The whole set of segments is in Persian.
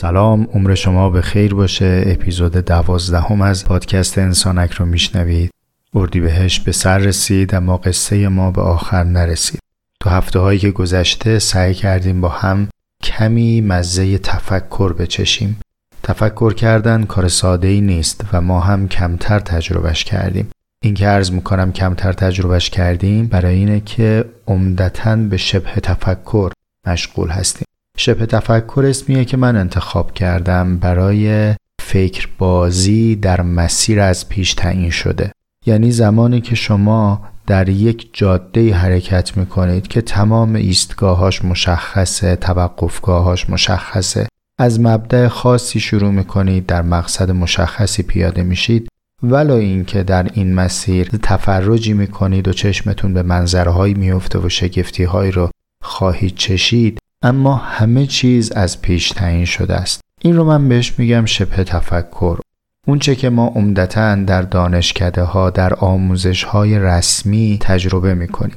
سلام. عمر شما به خیر باشه. اپیزود دوازدهم از پادکست انسانک رو میشنوید. بهش به سر رسید اما قصه ما به آخر نرسید. تو هفته هایی که گذشته سعی کردیم با هم کمی مزه تفکر بچشیم. تفکر کردن کار ساده ای نیست و ما هم کمتر تجربهش کردیم. این که عرض می‌کنم کمتر تجربهش کردیم برای اینه که عمدتا به شبه تفکر مشغول هستیم. شبه تفکر اسمیه که من انتخاب کردم برای فکر بازی در مسیر از پیش تعیین شده. یعنی زمانی که شما در یک جاده حرکت می کنید که تمام ایستگاهاش مشخصه توقفگاهاش مشخصه. از مبدع خاصی شروع می کنید در مقصد مشخصی پیاده میشید. ولو اینکه در این مسیر تفرجی می کنید و چشمتون به منظرهایی میفته و شگفتی رو خواهید چشید اما همه چیز از پیش تعیین شده است. این رو من بهش میگم شبه تفکر. اونچه که ما عمدتا در دانشکده ها در آموزش های رسمی تجربه می‌کنیم.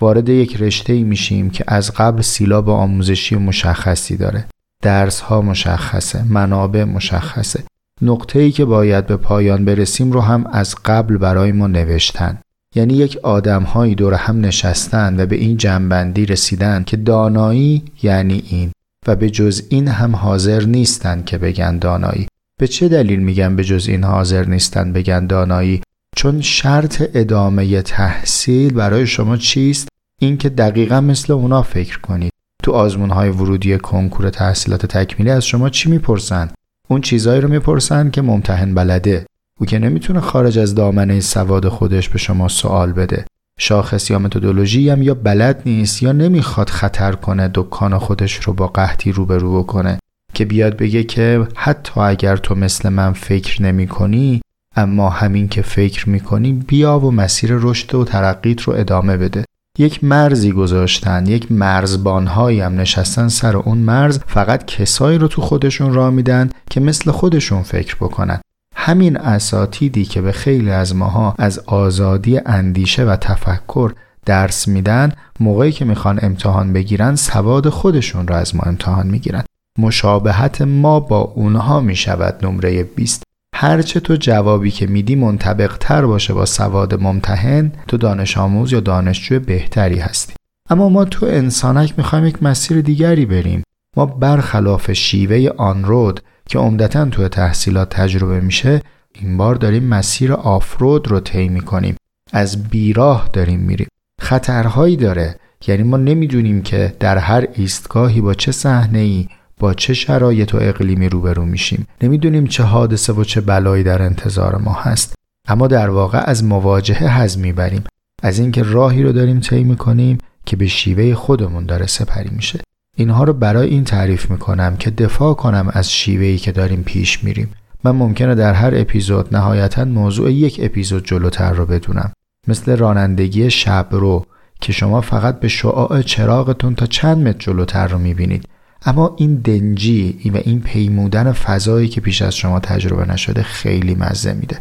وارد یک رشته ای میشیم که از قبل سیلاب آموزشی مشخصی داره. درس ها مشخصه منابع مشخصه. نقطه ای که باید به پایان برسیم رو هم از قبل برای ما نوشتن. یعنی یک آدم هایی دور هم نشستن و به این جنبندی رسیدن که دانایی یعنی این و به جز این هم حاضر نیستن که بگن دانایی. به چه دلیل میگن به جز این حاضر نیستن بگن دانایی؟ چون شرط ادامه تحصیل برای شما چیست؟ اینکه دقیقا مثل اونا فکر کنید. تو آزمون های ورودی کنکور تحصیلات تکمیلی از شما چی می‌پرسن؟ اون چیزایی رو می‌پرسن که ممتحن بلده. او که نمی‌تونه خارج از دامنه سواد خودش به شما سوال بده. شاخص یا متدولوژی هم یا بلد نیست یا نمی‌خواد خطر کنه دکان خودش رو با قحطی روبرو بکنه که بیاد بگه که حتی اگر تو مثل من فکر نمی کنی اما همین که فکر می کنی بیا و مسیر رشد و ترقیت رو ادامه بده. یک مرزی گذاشتن یک مرزبانهایی هم نشستن سر اون مرز فقط کسایی رو تو خودشون را میدن که مثل خودشون فکر بکنن. همین اساتیدی که به خیلی از ماها از آزادی اندیشه و تفکر درس میدن موقعی که می‌خوان امتحان بگیرن سواد خودشون را از ما امتحان می‌گیرن. مشابهت ما با اونها می شود نمره 20 هرچه تو جوابی که میدی منطبق تر باشه با سواد ممتحن تو دانش آموز یا دانشجو بهتری هستی. اما ما تو انسانک می‌خوایم یک مسیر دیگری بریم. ما برخلاف شیوه آن رود که عمدتا تو تحصیلات تجربه میشه این بار داریم مسیر آفرود رو طی می‌کنیم. از بیراه داریم میریم. خطرهایی داره. یعنی ما نمی‌دونیم که در هر ایستگاهی با چه صحنه ای با چه شرایط و اقلیمی روبرو میشیم. نمی‌دونیم چه حادثه و چه بلایی در انتظار ما هست. اما در واقع از مواجهه حز می‌بریم. از اینکه راهی رو داریم طی می‌کنیم که به شیوه خودمون داره سپری میشه. اینها رو برای این تعریف می‌کنم که دفاع کنم از شیوهی که داریم پیش میریم. من ممکنه در هر اپیزود نهایتا موضوع یک اپیزود جلوتر رو بدونم. مثل رانندگی شب رو که شما فقط به شعاع چراغتون تا چند متر جلوتر رو می‌بینید. اما این دنجی و این پیمودن فضایی که پیش از شما تجربه نشده خیلی مزه میده.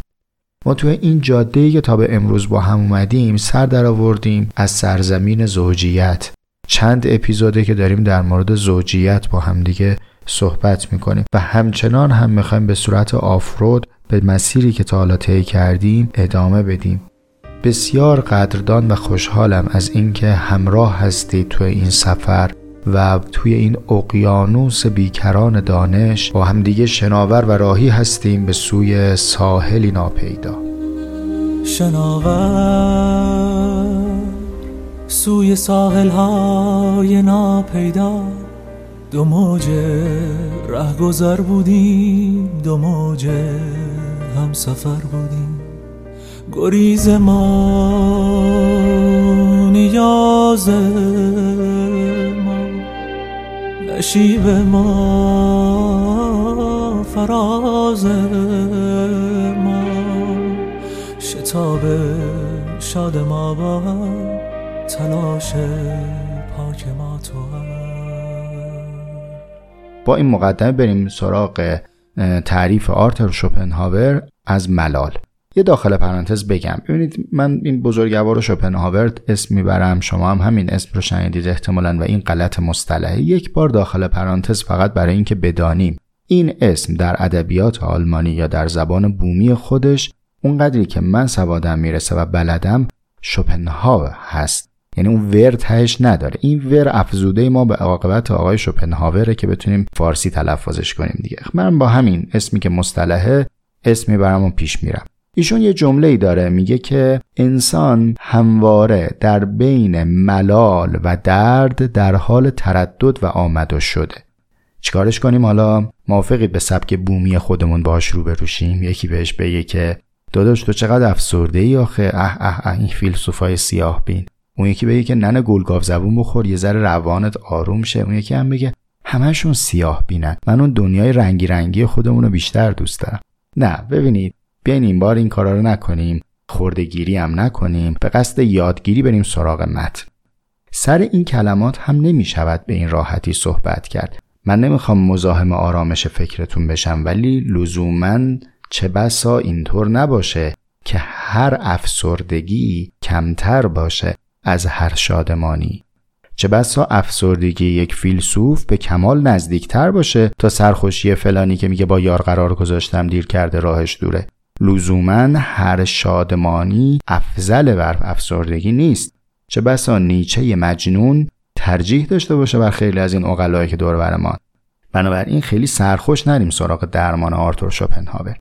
ما توی این جاده که تا به امروز با هم اومدیم سر در آوردیم از سرزمین زوجیت. چند اپیزوده که داریم در مورد زوجیت با همدیگه صحبت می‌کنیم و همچنان هم می‌خوایم به صورت آفرود به مسیری که تا حالا طی کردیم ادامه بدیم. بسیار قدردان و خوشحالم از اینکه همراه هستید توی این سفر و توی این اقیانوس بیکران دانش با همدیگه شناور و راهی هستیم به سوی ساحلی ناپیدا. شناور. سوی ساحل های ناپیدا. دو موج ره گذر بودیم دو موج هم سفر بودیم. گریز ما نیاز ما نشیب ما فراز ما. شتاب شاد ما با تلاش پاک ما تو با این مقدمه بریم سراغ تعریف آرتر شوپنهاور از ملال. یه داخل پرانتز بگم. ببینید من این بزرگوار شوپنهاور اسم می‌برم. شما هم همین اسم رو شنیدید احتمالا و این غلط مصطلحه. یک بار داخل پرانتز فقط برای اینکه بدانیم. این اسم در ادبیات آلمانی یا در زبان بومی خودش اونقدری که من سوادم می‌رسه و بلدم شوپنهاور هست. یعنی اون ور تهش نداره. این ور افزوده ما به عاقبت آقای شوپنهاوره که بتونیم فارسی تلفظش کنیم دیگه. من با همین اسمی که مصطلحه اسمی برام پیش میرم ایشون یه جمله ای داره میگه که انسان همواره در بین ملال و درد در حال تردد و آمد و شده. چیکارش کنیم؟ حالا موافقید به سبک بومی خودمون باش روبروشیم یکی بهش بگه که داداش تو چقدر افسرده ای آخه؟ اه اه اه این فیلسوفای سیاه بین اون یکی بگه که ننه گلگاو زبون بخور یه ذره روانت آروم شه. اون یکی هم بگه همشون سیاه بینن. من اون دنیای رنگی رنگی خودمون رو بیشتر دوست دارم. نه ببینید بیاین این بار این کارا رو نکنیم. خوردگیری هم نکنیم. به قصد یادگیری بریم سراغ متن. سر این کلمات هم نمی شود به این راحتی صحبت کرد. من نمی‌خوام مزاحم آرامش فکرتون بشم ولی لزوما چه بسا اینطور نباشه که هر افسردگی کمتر باشه. از هر شادمانی. چه بسا افسردگی یک فیلسوف به کمال نزدیکتر باشه تا سرخوشی فلانی که میگه با یار قرار گذاشتم دیر کرده راهش دوره. لزوما هر شادمانی افضل بر افسردگی نیست. چه بسا نیچه مجنون ترجیح داشته باشه بر خیلی از این اقلایی که دور برمان بنابراین خیلی سرخوش نریم سراغ درمان آرتور شوپنهاور.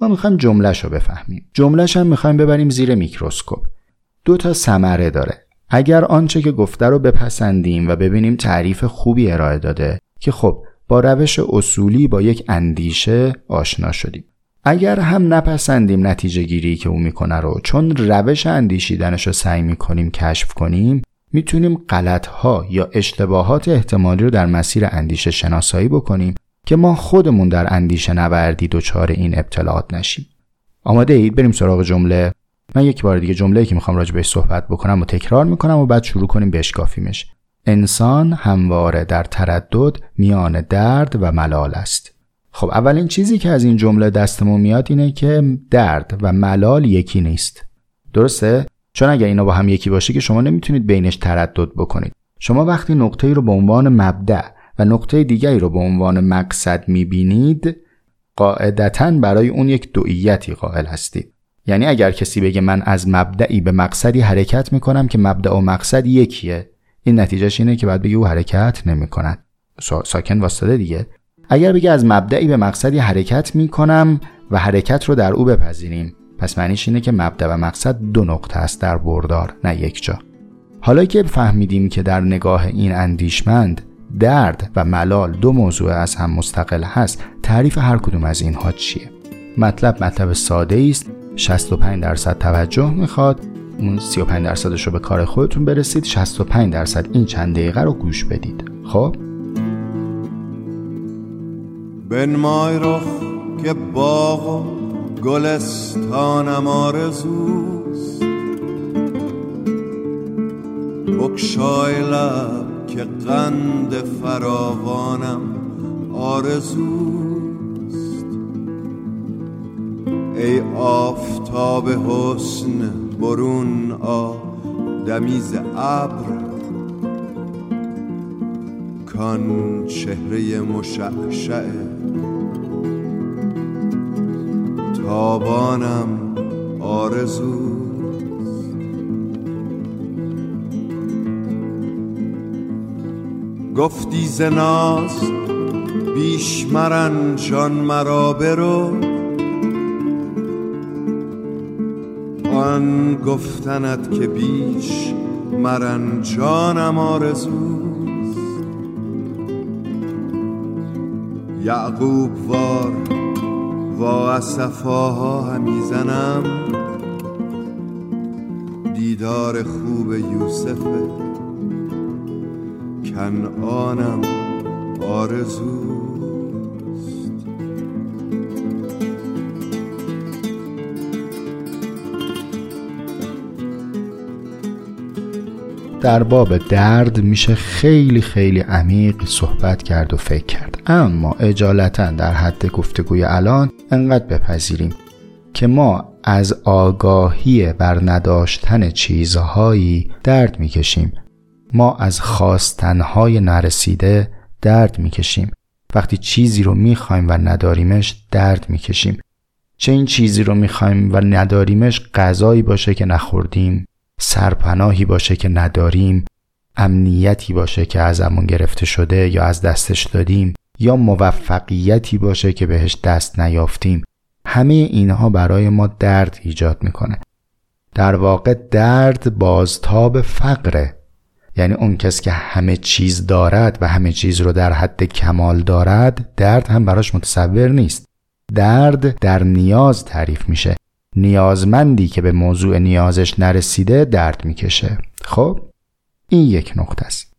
ما می‌خوایم جملهش رو بفهمیم. جملهش هم می‌خوایم ببریم زیر میکروسکوپ. دو تا ثمره داره. اگر آنچه که گفته رو بپسندیم و ببینیم تعریف خوبی ارائه داده که خب با روش اصولی با یک اندیشه آشنا شدیم. اگر هم نپسندیم نتیجه گیری که او می‌کنه رو چون روش اندیشیدنش رو سعی می‌کنیم کشف کنیم می‌تونیم غلط ها یا اشتباهات احتمالی رو در مسیر اندیشه شناسایی بکنیم که ما خودمون در اندیشه نوردی دچار این ابتلاعات نشیم. آماده اید بریم سراغ جمله من یک بار دیگه جمله که می‌خوام راجع بهش صحبت بکنم و تکرار می‌کنم و بعد شروع کنیم بشکافیمش انسان همواره در تردد میان درد و ملال است. خب اولین چیزی که از این جمله دستمون میاد اینه که درد و ملال یکی نیست. درسته؟ چون اگر اینا با هم یکی باشه که شما نمی‌تونید بینش تردد بکنید. شما وقتی نقطه ای رو به عنوان مبدع و نقطه دیگری رو به عنوان مقصد می‌بینید قاعدتا برای اون یک دوئیتی قائل هستید. یعنی اگر کسی بگه من از مبدعی به مقصدی حرکت می‌کنم که مبدع و مقصد یکیه این نتیجهش اینه که بعد بگه او حرکت نمی‌کند. ساکن واسطه دیگه. اگر بگه از مبدعی به مقصدی حرکت می‌کنم و حرکت رو در او بپذیریم پس معنیش اینه که مبدع و مقصد دو نقطه است در بردار نه یک جا. حالا که فهمیدیم که در نگاه این اندیشمند درد و ملال دو موضوع از هم مستقل هست تعریف هر کدوم از اینها چیه؟ مطلب مطلب ساده است 65 درصد توجه می‌خواد. اون 35 درصدش رو به کار خودتون برسید. 65 درصد این چند دقیقه رو گوش بدید. خب؟ بنمای رخ که باغ و گلستانم آرزوست. بکشای لب که قند فراوانم آرزوست. ای آفتاب حسن برون دمیز ابر. کان چهره مشعشع تابانم آرزو. گفتی زناز بیش مرن جان مرا برو. آن گفتنت که بیش مرن جانم آرزوست یعقوب وار وا از صفاها همی زنم. دیدار خوب یوسفه کنعانم آرزوست در باب درد میشه خیلی خیلی عمیق صحبت کرد و فکر کرد. اما اجالتا در حد گفتگوی الان انقدر بپذیریم که ما از آگاهی بر نداشتن چیزهایی درد می‌کشیم. ما از خواستنهای نرسیده درد می‌کشیم. وقتی چیزی رو می‌خوایم و نداریمش درد می‌کشیم. چه این چیزی رو می‌خوایم و نداریمش غذایی باشه که نخوردیم؟ سرپناهی باشه که نداریم امنیتی باشه که ازمون گرفته شده یا از دستش دادیم یا موفقیتی باشه که بهش دست نیافتیم. همه اینها برای ما درد ایجاد می‌کنه. در واقع درد بازتاب فقره. یعنی اون کس که همه چیز دارد و همه چیز رو در حد کمال دارد درد هم براش متصور نیست. درد در نیاز تعریف میشه. نیازمندی که به موضوع نیازش نرسیده درد می‌کشه. خب این یک نقطه است.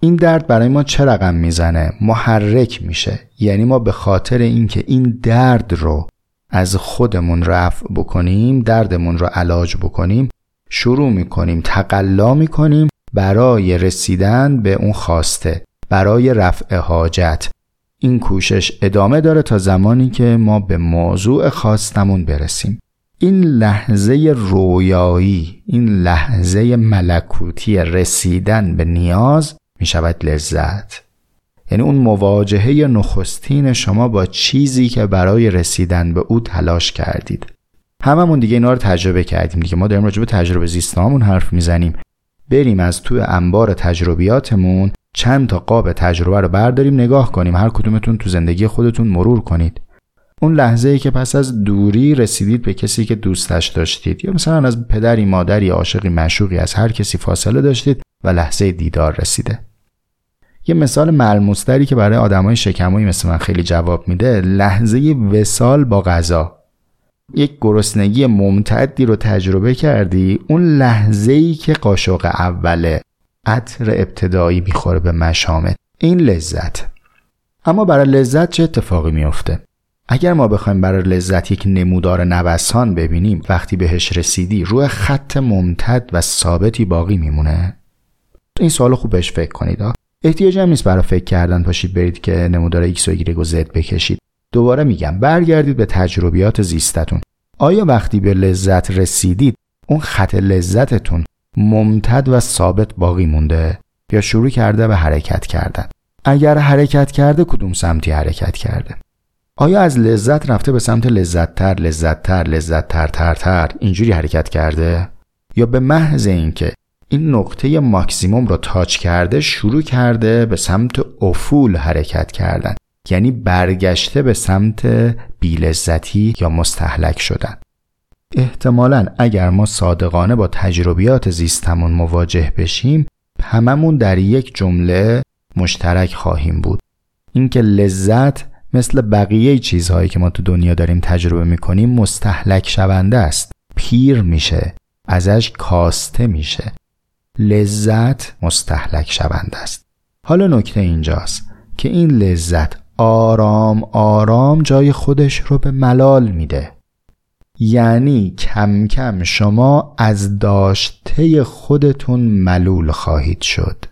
این درد برای ما چه رقم می‌زنه؟ محرک میشه. یعنی ما به خاطر اینکه این درد رو از خودمون رفع بکنیم دردمون رو علاج بکنیم شروع می‌کنیم تقلا می‌کنیم برای رسیدن به اون خواسته برای رفع حاجت. این کوشش ادامه داره تا زمانی که ما به موضوع خواستمون برسیم. این لحظه رویایی این لحظه ملکوتی رسیدن به نیاز می شود لذت. یعنی اون مواجهه نخستین شما با چیزی که برای رسیدن به او تلاش کردید. هممون دیگه اینا رو تجربه کردیم دیگه. ما داریم راجع به تجربه زیستامون حرف می‌زنیم. بریم از توی انبار تجربیاتمون چند تا قاب تجربه رو برداریم نگاه کنیم. هر کدومتون تو زندگی خودتون مرور کنید. اون لحظه ای که پس از دوری رسیدید به کسی که دوستش داشتید یا مثلا از پدری مادری عاشقی مشوقی از هر کسی فاصله داشتید و لحظه دیدار رسیده. یه مثال ملموستری که برای آدمای شکمایی مثل من خیلی جواب میده لحظه وسال با غذا. یک گرسنگی ممتدی رو تجربه کردی اون لحظه ای که قاشق اوله عطر ابتدایی می‌خوره به مشامت. این لذت. اما برای لذت چه اتفاقی میافته؟ اگر ما بخوایم برای لذت یک نمودار نوسان ببینیم وقتی بهش رسیدی روی خط ممتد و ثابتی باقی میمونه؟ این سوال خوب بهش فکر کنید احتیاج هم نیست برای فکر کردن پاشید برید که نمودار x و y و z بکشید. دوباره میگم برگردید به تجربیات زیستتون. آیا وقتی به لذت رسیدید اون خط لذتتون ممتد و ثابت باقی مونده؟ یا شروع کرده به حرکت کردن اگر حرکت کرده کدوم سمتی حرکت کرده؟ آیا از لذت رفته به سمت لذتتر لذتتر لذتتر تر تر اینجوری حرکت کرده؟ یا به محض اینکه این نقطه ماکسیموم رو تاچ کرده شروع کرده به سمت افول حرکت کردن یعنی برگشته به سمت بیلذتی یا مستحلک شدن؟ احتمالا اگر ما صادقانه با تجربیات زیستمون مواجه بشیم هممون در یک جمله مشترک خواهیم بود. اینکه لذت مثل بقیه چیزهایی که ما تو دنیا داریم تجربه می‌کنیم مستحلک شونده است. پیر میشه ازش کاسته میشه. لذت مستحلک شونده است. حالا نکته اینجاست که این لذت آرام آرام جای خودش رو به ملال میده. یعنی کم کم شما از داشته خودتون ملول خواهید شد.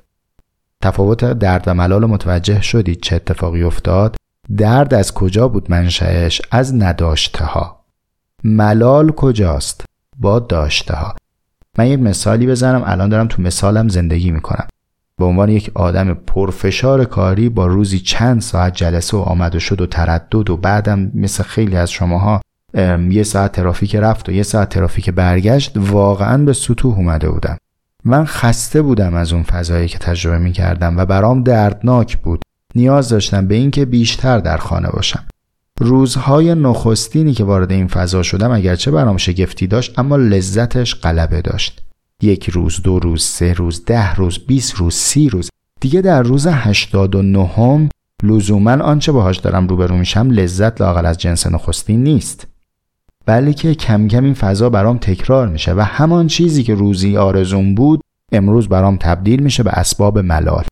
تفاوت درد و ملال متوجه شدید چه اتفاقی افتاد؟ درد از کجا بود منشأش؟ از نداشته ها ملال کجاست؟ با داشته ها من یک مثالی بزنم الان دارم تو مثالم زندگی می‌کنم. به عنوان یک آدم پرفشار کاری با روزی چند ساعت جلسه و آمد و شد و تردد و بعدم مثل خیلی از شماها یه ساعت ترافیک رفت و یه ساعت ترافیک برگشت واقعا به سطوح اومده بودم. من خسته بودم از اون فضایی که تجربه می کردم و برام دردناک بود. نیاز داشتم به اینکه بیشتر در خانه باشم. روزهای نخستینی که وارد این فضا شدم اگرچه برام شگفتی داشت اما لذتش غلبه داشت. یک روز دو روز سه روز ده روز بیست روز سی روز. دیگه در روز هشتاد و نهم لزوما آنچه باهاش دارم روبرو میشم لذت لاقل از جنس نخستین نیست. بلکه کم کم این فضا برام تکرار میشه و همان چیزی که روزی آرزون بود امروز برام تبدیل میشه به اسباب ملال.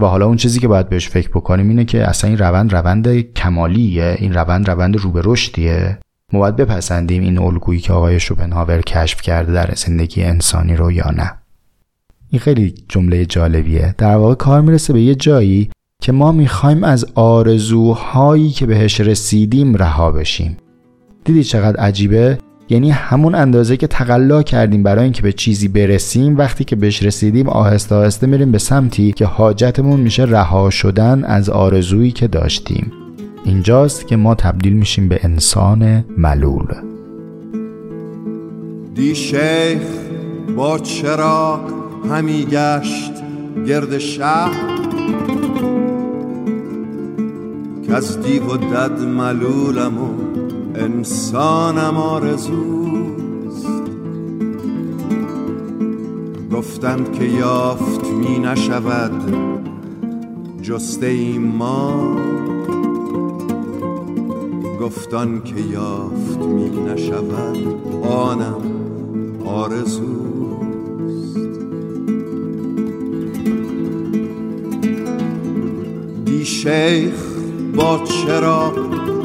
و حالا اون چیزی که باید بهش فکر بکنیم اینه که اصلا این روند روند کمالیه این روند روند رو به رشدیه. ما باید بپسندیم این الگویی که آقای شوپنهاور کشف کرده در زندگی انسانی رو یا نه. این خیلی جمله جالبیه. در واقع کار می‌رسه به یه جایی که ما می‌خوایم از آرزوهایی که بهش رسیدیم رها بشیم. دیدی چقدر عجیبه؟ یعنی همون اندازه که تقلا کردیم برای اینکه به چیزی برسیم وقتی که بهش رسیدیم آهسته آهسته میریم به سمتی که حاجتمون میشه رها شدن از آرزویی که داشتیم. اینجاست که ما تبدیل میشیم به انسان ملول. دی شیخ با چراغ همی گشت گرد شهر. که از دیو و دد ملولم انسانم آرزوست. گفتند که یافت می نشود جسته ایم ما. گفتان که یافت می نشود آنم آرزوست. شیخ با چرا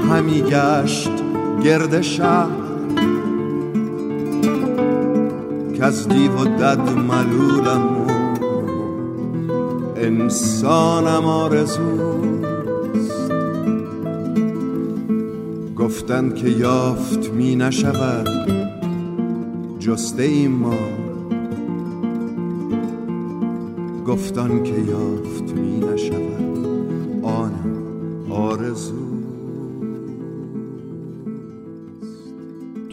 همی گشت؟ گرد شهر که از دیو و دد ملولم و انسانم آرزوست. گفتند که یافت می نشود جسته ایم ما. گفتان که یافت می نشود.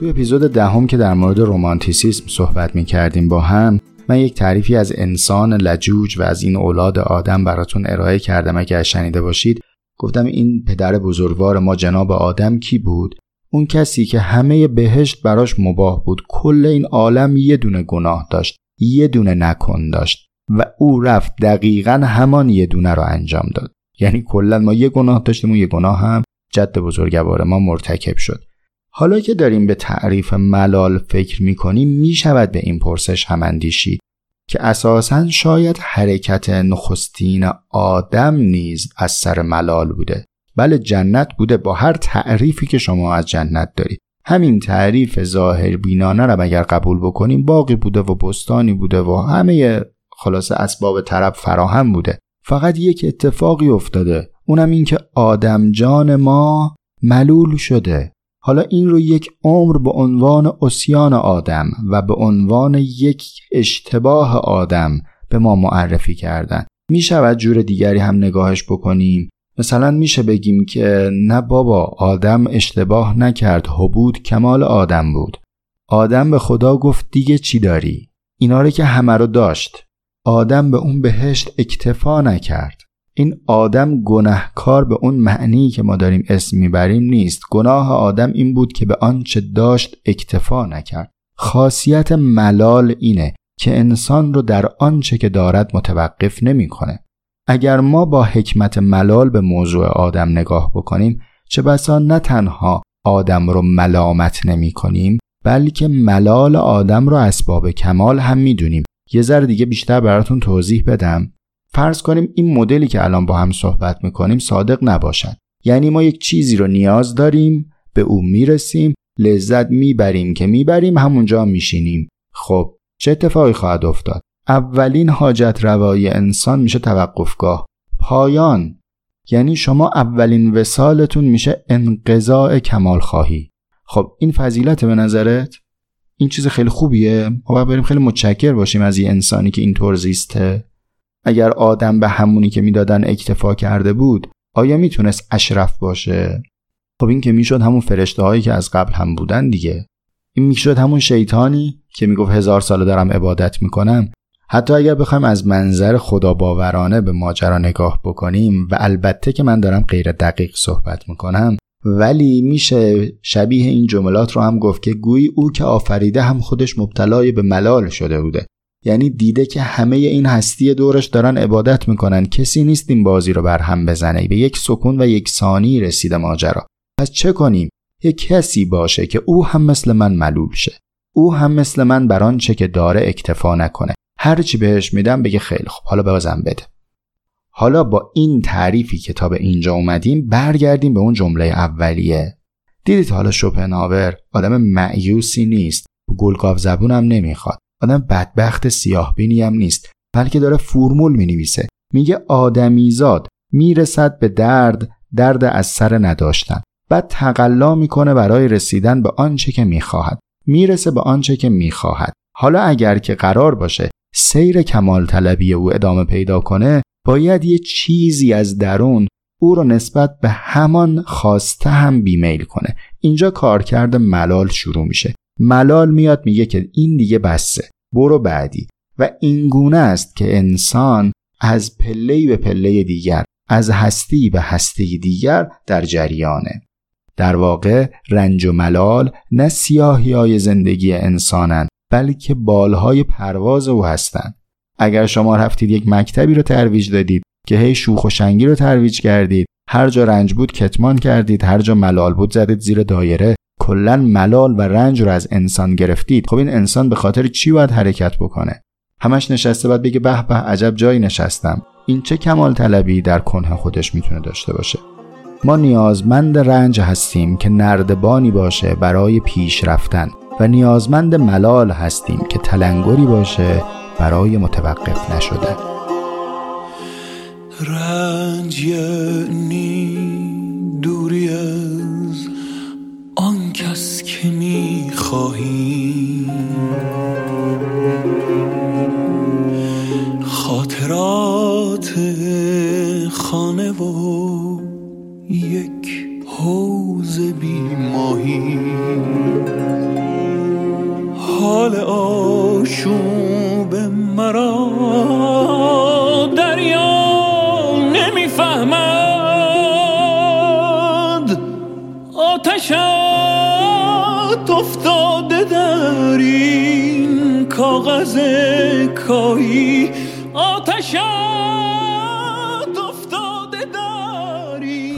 تو اپیزود دهم که در مورد رومانتیسیسم صحبت می کردیم با هم من یک تعریفی از انسان لجوج و از این اولاد آدم براتون ارائه کردم. اگر شنیده باشید گفتم این پدر بزرگوار ما جناب آدم کی بود؟ اون کسی که همه بهشت براش مباه بود. کل این عالم یه دونه گناه داشت یه دونه نکن داشت و او رفت دقیقا همان یه دونه رو انجام داد. یعنی کلا ما یه گناه داشتیم و یه گناه هم جد بزرگوار ما مرتکب شد. حالا که داریم به تعریف ملال فکر می‌کنیم می‌شود به این پرسش هم اندیشید که اساسا شاید حرکت نخستین آدم نیز از سر ملال بوده. بله جنت بوده با هر تعریفی که شما از جنت دارید. همین تعریف ظاهر بینانه را اگر قبول بکنیم باقی بوده و بستانی بوده و همه خلاصه اسباب طرف فراهم بوده. فقط یک اتفاقی افتاده اونم این که آدم جان ما ملول شده. حالا این رو یک عمر به عنوان اسیان آدم و به عنوان یک اشتباه آدم به ما معرفی کردن. می شود جور دیگری هم نگاهش بکنیم. مثلا میشه بگیم که نه بابا آدم اشتباه نکرد حبود کمال آدم بود. آدم به خدا گفت دیگه چی داری؟ اینا رو که همه رو داشت. آدم به اون بهشت اکتفا نکرد. این آدم گناهکار به اون معنی که ما داریم اسم می‌بریم نیست. گناه آدم این بود که به آنچه داشت اکتفا نکرد. خاصیت ملال اینه که انسان رو در آنچه که دارد متوقف نمی‌کنه. اگر ما با حکمت ملال به موضوع آدم نگاه بکنیم چه بسا نه تنها آدم رو ملامت نمی کنیم بلکه ملال آدم رو اسباب کمال هم می‌دونیم. یه ذره دیگه بیشتر براتون توضیح بدم. فرض کنیم این مدلی که الان با هم صحبت می‌کنیم صادق نباشد. یعنی ما یک چیزی رو نیاز داریم به او می‌رسیم لذت می‌بریم که می‌بریم همونجا میشینیم. خب چه اتفاقی خواهد افتاد؟ اولین حاجت روایی انسان میشه توقفگاه. پایان. یعنی شما اولین وسالتون میشه انقضاء کمال خواهی خب این فضیلت به نظرت؟ این چیز خیلی خوبیه. ما باید بریم خیلی متشکر باشیم از این انسانی که اینطور زیسته. اگر آدم به همونی که می‌دادن اکتفا کرده بود آیا می‌تونست اشرف باشه؟ خب این که می‌شد همون فرشته هایی که از قبل هم بودن دیگه. این می‌شد همون شیطانی که می‌گفت هزار ساله دارم عبادت می‌کنم. حتی اگر بخوایم از منظر خدا باورانه به ماجرا نگاه بکنیم و البته که من دارم غیر دقیق صحبت می‌کنم ولی میشه شبیه این جملات رو هم گفت که گویی او که آفریده هم خودش مبتلای به ملال شده بوده. یعنی دیده که همه این هستی دورش دارن عبادت می‌کنن. کسی نیست این بازی رو بر هم بزنه. به یک سکون و یک ثانی رسیده ماجرا. پس چه کنیم؟ یه کسی باشه که او هم مثل من ملول شه. او هم مثل من بر آنچه که داره اکتفا نکنه. هر چی بهش میدم بگه خیلی خوب. حالا بازم بده. حالا با این تعریفی که تا به اینجا اومدیم برگردیم به اون جمله اولیه. دیدید حالا شوپنهاور آدم معیوسی نیست. گلگاو زبون هم نمی‌خواد. آدم بدبخت سیاه بینی هم نیست بلکه داره فرمول می نویسه میگه آدمیزاد می‌رسد به درد درد از سر نداشتن. بعد تقلا می‌کنه برای رسیدن به آنچه که می‌خواهد. می‌رسه به آنچه که می‌خواهد. حالا اگر که قرار باشه سیر کمال طلبی او ادامه پیدا کنه باید یه چیزی از درون او رو نسبت به همان خواسته هم بیمیل کنه. اینجا کارکرد ملال شروع میشه. ملال میاد میگه که این دیگه بسه. برو بعدی. و اینگونه است که انسان از پله به پله دیگر از هستی به هستی دیگر در جریانه. در واقع رنج و ملال نه سیاهی های زندگی انسانن بلکه بالهای پرواز او هستند. اگر شما رفتید یک مکتبی رو ترویج دادید که هی شوخ و شنگی رو ترویج کردید هر جا رنج بود کتمان کردید هر جا ملال بود زدید زیر دایره. کلا ملال و رنج رو از انسان گرفتید. خب این انسان به خاطر چی باید حرکت بکنه؟ همش نشسته باید بگه به به عجب جایی نشستم. این چه کمال طلبی در کنه خودش می‌تونه داشته باشه؟ ما نیازمند رنج هستیم که نردبانی باشه برای پیش رفتن و نیازمند ملال هستیم که تلنگری باشه برای متوقف نشدن. رنج یعنی می‌خواهی خاطرات خانه و کاغذ کایی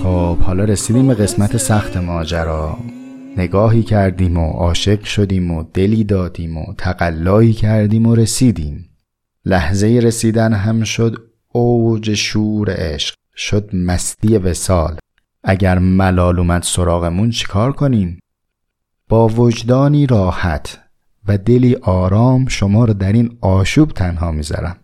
خب حالا رسیدیم به قسمت سخت ماجرا. نگاهی کردیم و عاشق شدیم و دلی دادیم و تقلایی کردیم و رسیدیم. لحظه رسیدن هم شد اوج شور عشق شد مستی وسال اگر ملال اومد سراغمون چیکار کنیم؟ با وجدانی راحت و دلی آرام شما رو در این آشوب تنها می‌ذارم.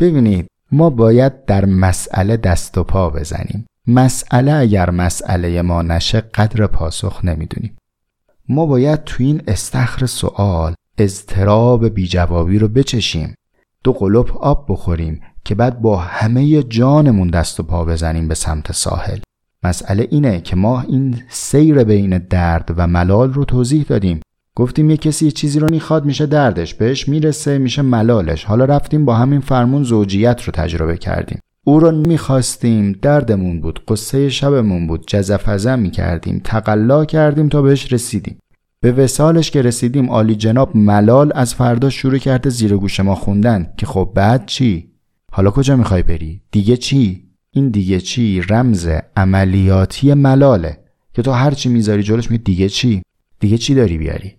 ببینید ما باید در مسئله دست و پا بزنیم. مسئله اگر مسئله ما نشه قدر پاسخ نمی‌دونیم. ما باید تو این استخر سوال اضطراب بیجوابی رو بچشیم. دو قلوب آب بخوریم که بعد با همه جانمون دست و پا بزنیم به سمت ساحل. مسئله اینه که ما این سیر بین درد و ملال رو توضیح دادیم. گفتیم یه کسی یه چیزی رو می‌خواد میشه دردش بهش می‌رسه میشه ملالش. حالا رفتیم با همین فرمون زوجیت رو تجربه کردیم. او رو می‌خواستیم دردمون بود قصه شبمون بود جزفزه می‌کردیم تقلا کردیم تا بهش رسیدیم. به وسالش که رسیدیم عالی جناب ملال از فردا شروع کرده زیر گوش ما خوندن. که خب بعد چی؟ حالا کجا می‌خوای بری؟ دیگه چی؟ این دیگه چی؟ رمز عملیاتی ملاله. که تو هر چی می‌ذاری جلوش می دیگه چی؟ دیگه چی داری بیاری؟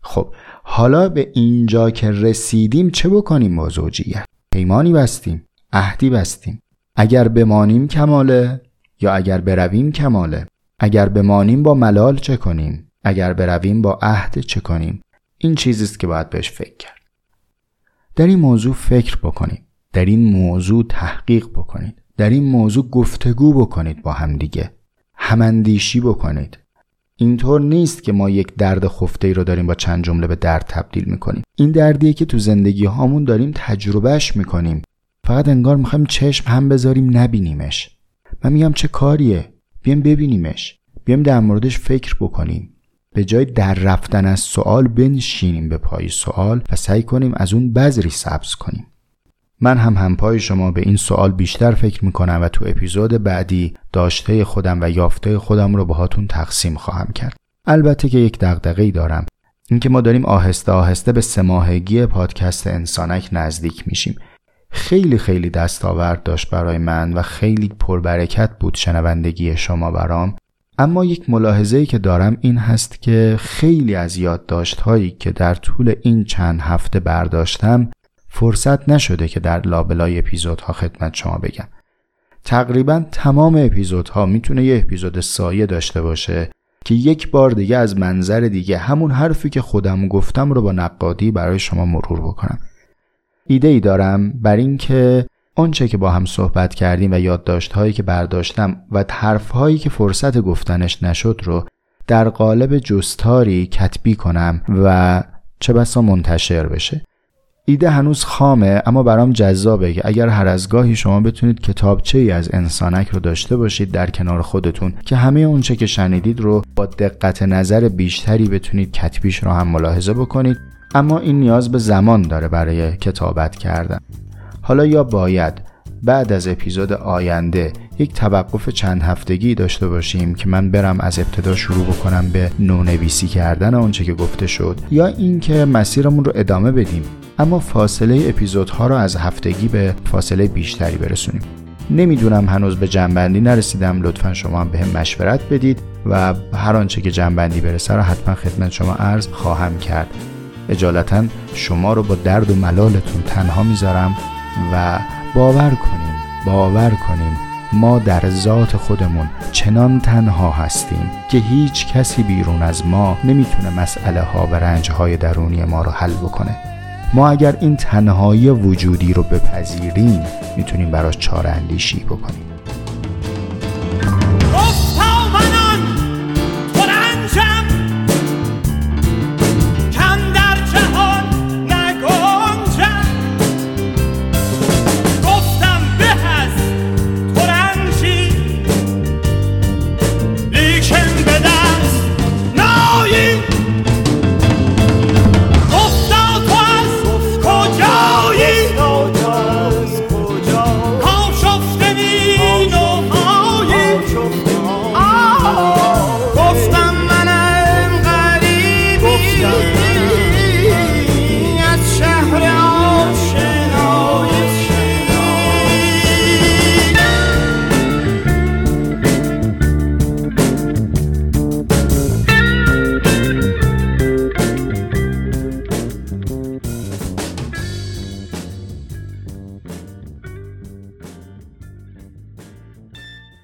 خب حالا به اینجا که رسیدیم چه بکنیم با زوجیت؟ پیمانی بستیم عهدی بستیم. اگر بمانیم کماله یا اگر برویم کماله؟ اگر بمانیم با ملال چه کنیم؟ اگر برویم با عهد چه کنیم؟ این چیزی است که باید بهش فکر کرد. در این موضوع فکر بکنید. در این موضوع تحقیق بکنید. در این موضوع گفتگو بکنید با همدیگه هماندیشی بکنید. اینطور نیست که ما یک درد خفته ای رو داریم با چند جمله به درد تبدیل می‌کنیم. این دردیه که تو زندگی هامون داریم تجربهش می‌کنیم. فقط انگار می‌خوایم چشم هم بذاریم نبینیمش. من میگم چه کاریه؟ بیام ببینیمش. بیام در موردش فکر بکنیم. به جای در رفتن از سوال بنشینیم به پای سوال و سعی کنیم از اون بذری سبز کنیم. من هم همپای شما به این سوال بیشتر فکر می‌کنم و تو اپیزود بعدی داشته خودم و یافته خودم رو باهاتون تقسیم خواهم کرد. البته که یک دغدغه‌ای دارم. اینکه ما داریم آهسته آهسته به سماهگی پادکست انسانک نزدیک میشیم. خیلی خیلی دستاورد داشت برای من و خیلی پربرکت بود شنوندگی شما برام. اما یک ملاحظه‌ای که دارم این هست که خیلی از یادداشت هایی که در طول این چند هفته برداشتم فرصت نشده که در لابلای اپیزودها خدمت شما بگم. تقریبا تمام اپیزودها می‌تونه یه اپیزود سایه داشته باشه که یک بار دیگه از منظر دیگه همون حرفی که خودم گفتم رو با نقادی برای شما مرور بکنم. ایده ای دارم بر اینکه آنچه که با هم صحبت کردیم و یادداشت هایی که برداشتم و حرف هایی که فرصت گفتنش نشد رو در قالب جستاری کتبی کنم و چه بسا منتشر بشه. ایده هنوز خامه اما برام جذابه که اگر هر از گاهی شما بتونید کتابچه ای از انسانک رو داشته باشید در کنار خودتون که همه اونچه که شنیدید رو با دقت نظر بیشتری بتونید کتبیش رو هم ملاحظه بکنید اما این نیاز به زمان داره برای کتابت کردن. حالا یا باید بعد از اپیزود آینده یک توقف چند هفتگی داشته باشیم که من برم از ابتدا شروع بکنم به نونویسی کردن آنچه که گفته شد یا اینکه مسیرمون رو ادامه بدیم. اما فاصله اپیزودها رو از هفتگی به فاصله بیشتری برسونیم. نمی‌دونم هنوز به جنبندی نرسیدم. لطفا شما هم به مشورت بدید و هر آنچه که جنبندی برسه رو حتما خدمت شما عرض خواهم کرد. اجالتا شما رو با درد و ملالتون تنها می‌ذارم و باور کنیم باور کنیم ما در ذات خودمون چنان تنها هستیم که هیچ کسی بیرون از ما نمی‌تونه مسئله ها و رنج های درونی ما رو حل بکنه. ما اگر این تنهایی وجودی رو بپذیریم می‌تونیم براش چاره اندیشی بکنیم.